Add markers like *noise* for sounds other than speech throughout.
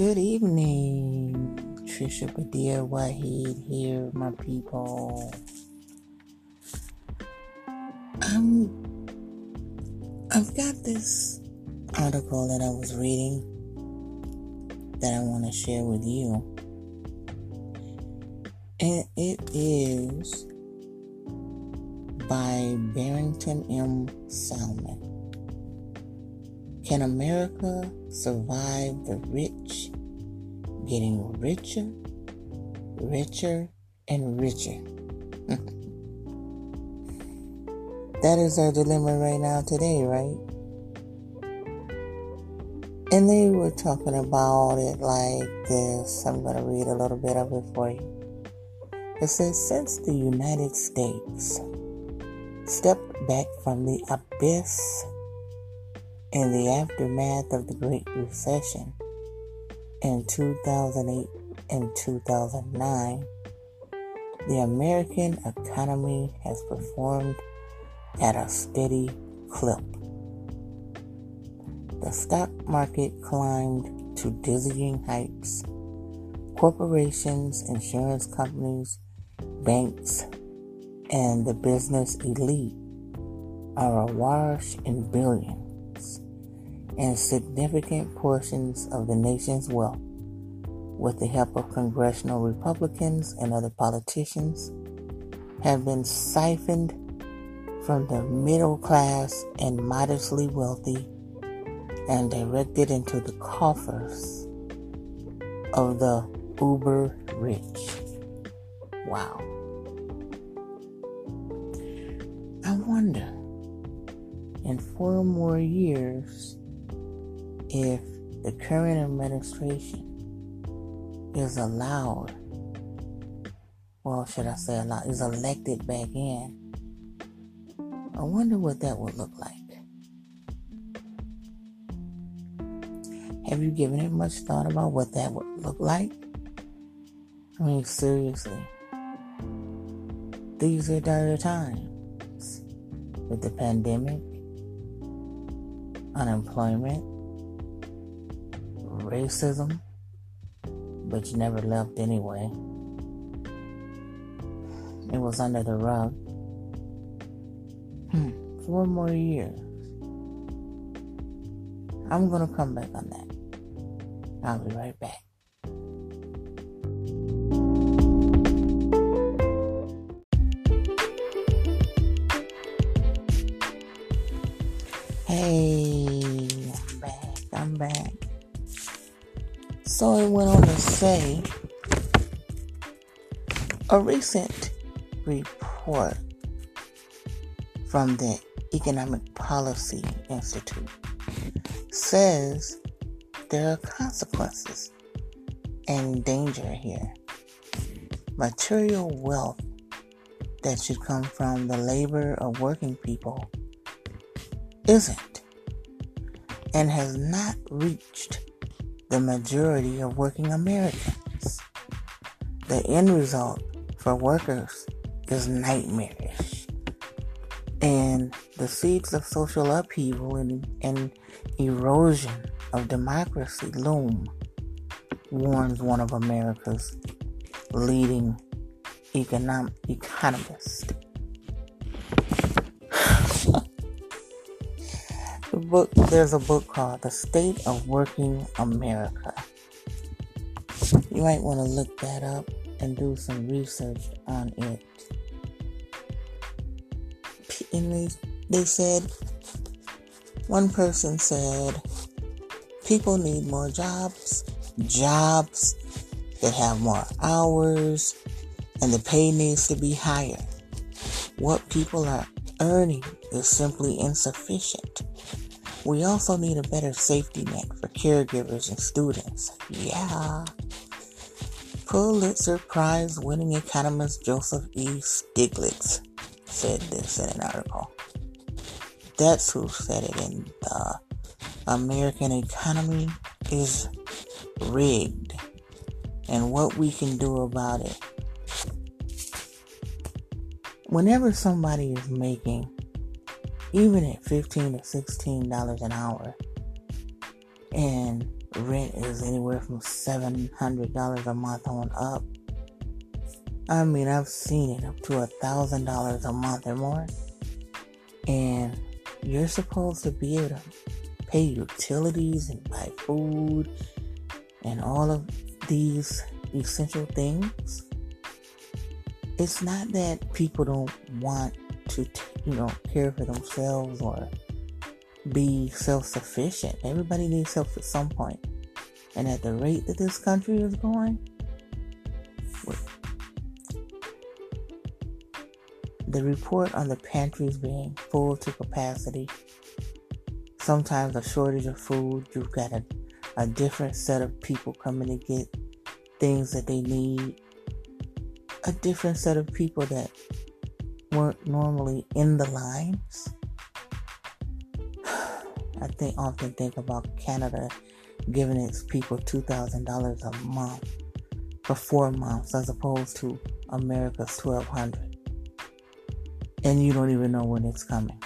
Good evening, Trisha Badir Wahid here, my people. Um, I've got this article that I was reading that I want to share with you. And it is by Barrington M. Salmon. Can America survive the rich getting richer, richer, and richer? *laughs* that is our dilemma right now today, right? And they were talking about it like this. I'm going to read a little bit of it for you. It says, since the United States stepped back from the abyss in the aftermath of the Great Recession in 2008 and 2009, the American economy has performed at a steady clip. The stock market climbed to dizzying heights. Corporations, insurance companies, banks, and the business elite are awash in billions and significant portions of the nation's wealth, with the help of congressional Republicans and other politicians, have been siphoned from the middle class and modestly wealthy and directed into the coffers of the uber rich. Wow. I wonder, in four more years, if the current administration is allowed, well, should I say allowed, is elected back in, I wonder what that would look like. Have you given it much thought about what that would look like? I mean, seriously. These are dire times with the pandemic, unemployment, racism, but you never left anyway. It was under the rug. Hmm, four more years. I'm gonna come back on that. I'll be right back. So it went on to say a recent report from the Economic Policy Institute says there are consequences and danger here. Material wealth that should come from the labor of working people isn't and has not reached the majority of working Americans. The end result for workers is nightmarish. And the seeds of social upheaval and, and erosion of democracy loom, warns one of America's leading economic economists. Book there's a book called The State of Working America. You might want to look that up and do some research on it. And they, they said, one person said, people need more jobs, jobs that have more hours, and the pay needs to be higher. What people are earning is simply insufficient. We also need a better safety net for caregivers and students. Yeah. Pulitzer Prize winning economist Joseph E. Stiglitz said this in an article. That's who said it in the American economy is rigged and what we can do about it. Whenever somebody is making even at 15 to 16 dollars an hour and rent is anywhere from $700 a month on up. I mean, I've seen it up to a thousand dollars a month or more. And you're supposed to be able to pay utilities and buy food and all of these essential things. It's not that people don't want to, you know, care for themselves or be self sufficient. Everybody needs help at some point. And at the rate that this country is going, the report on the pantries being full to capacity, sometimes a shortage of food, you've got a, a different set of people coming to get things that they need, a different set of people that weren't normally in the lines *sighs* I think often think about Canada giving its people two thousand dollars a month for four months as opposed to America's twelve hundred. And you don't even know when it's coming.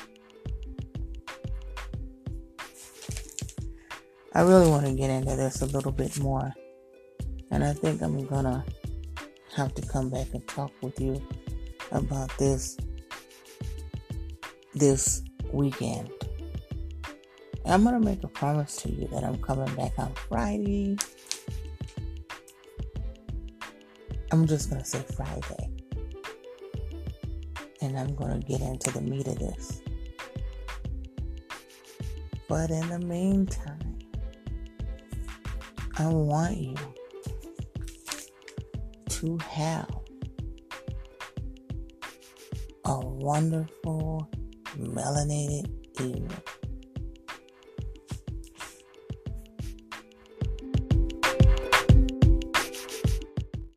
I really want to get into this a little bit more. And I think I'm gonna have to come back and talk with you about this this weekend. I'm to make a promise to you that I'm coming back on Friday. I'm just to say Friday. And I'm to get into the meat of this. But in the meantime, I want you to have a wonderful melanated evening.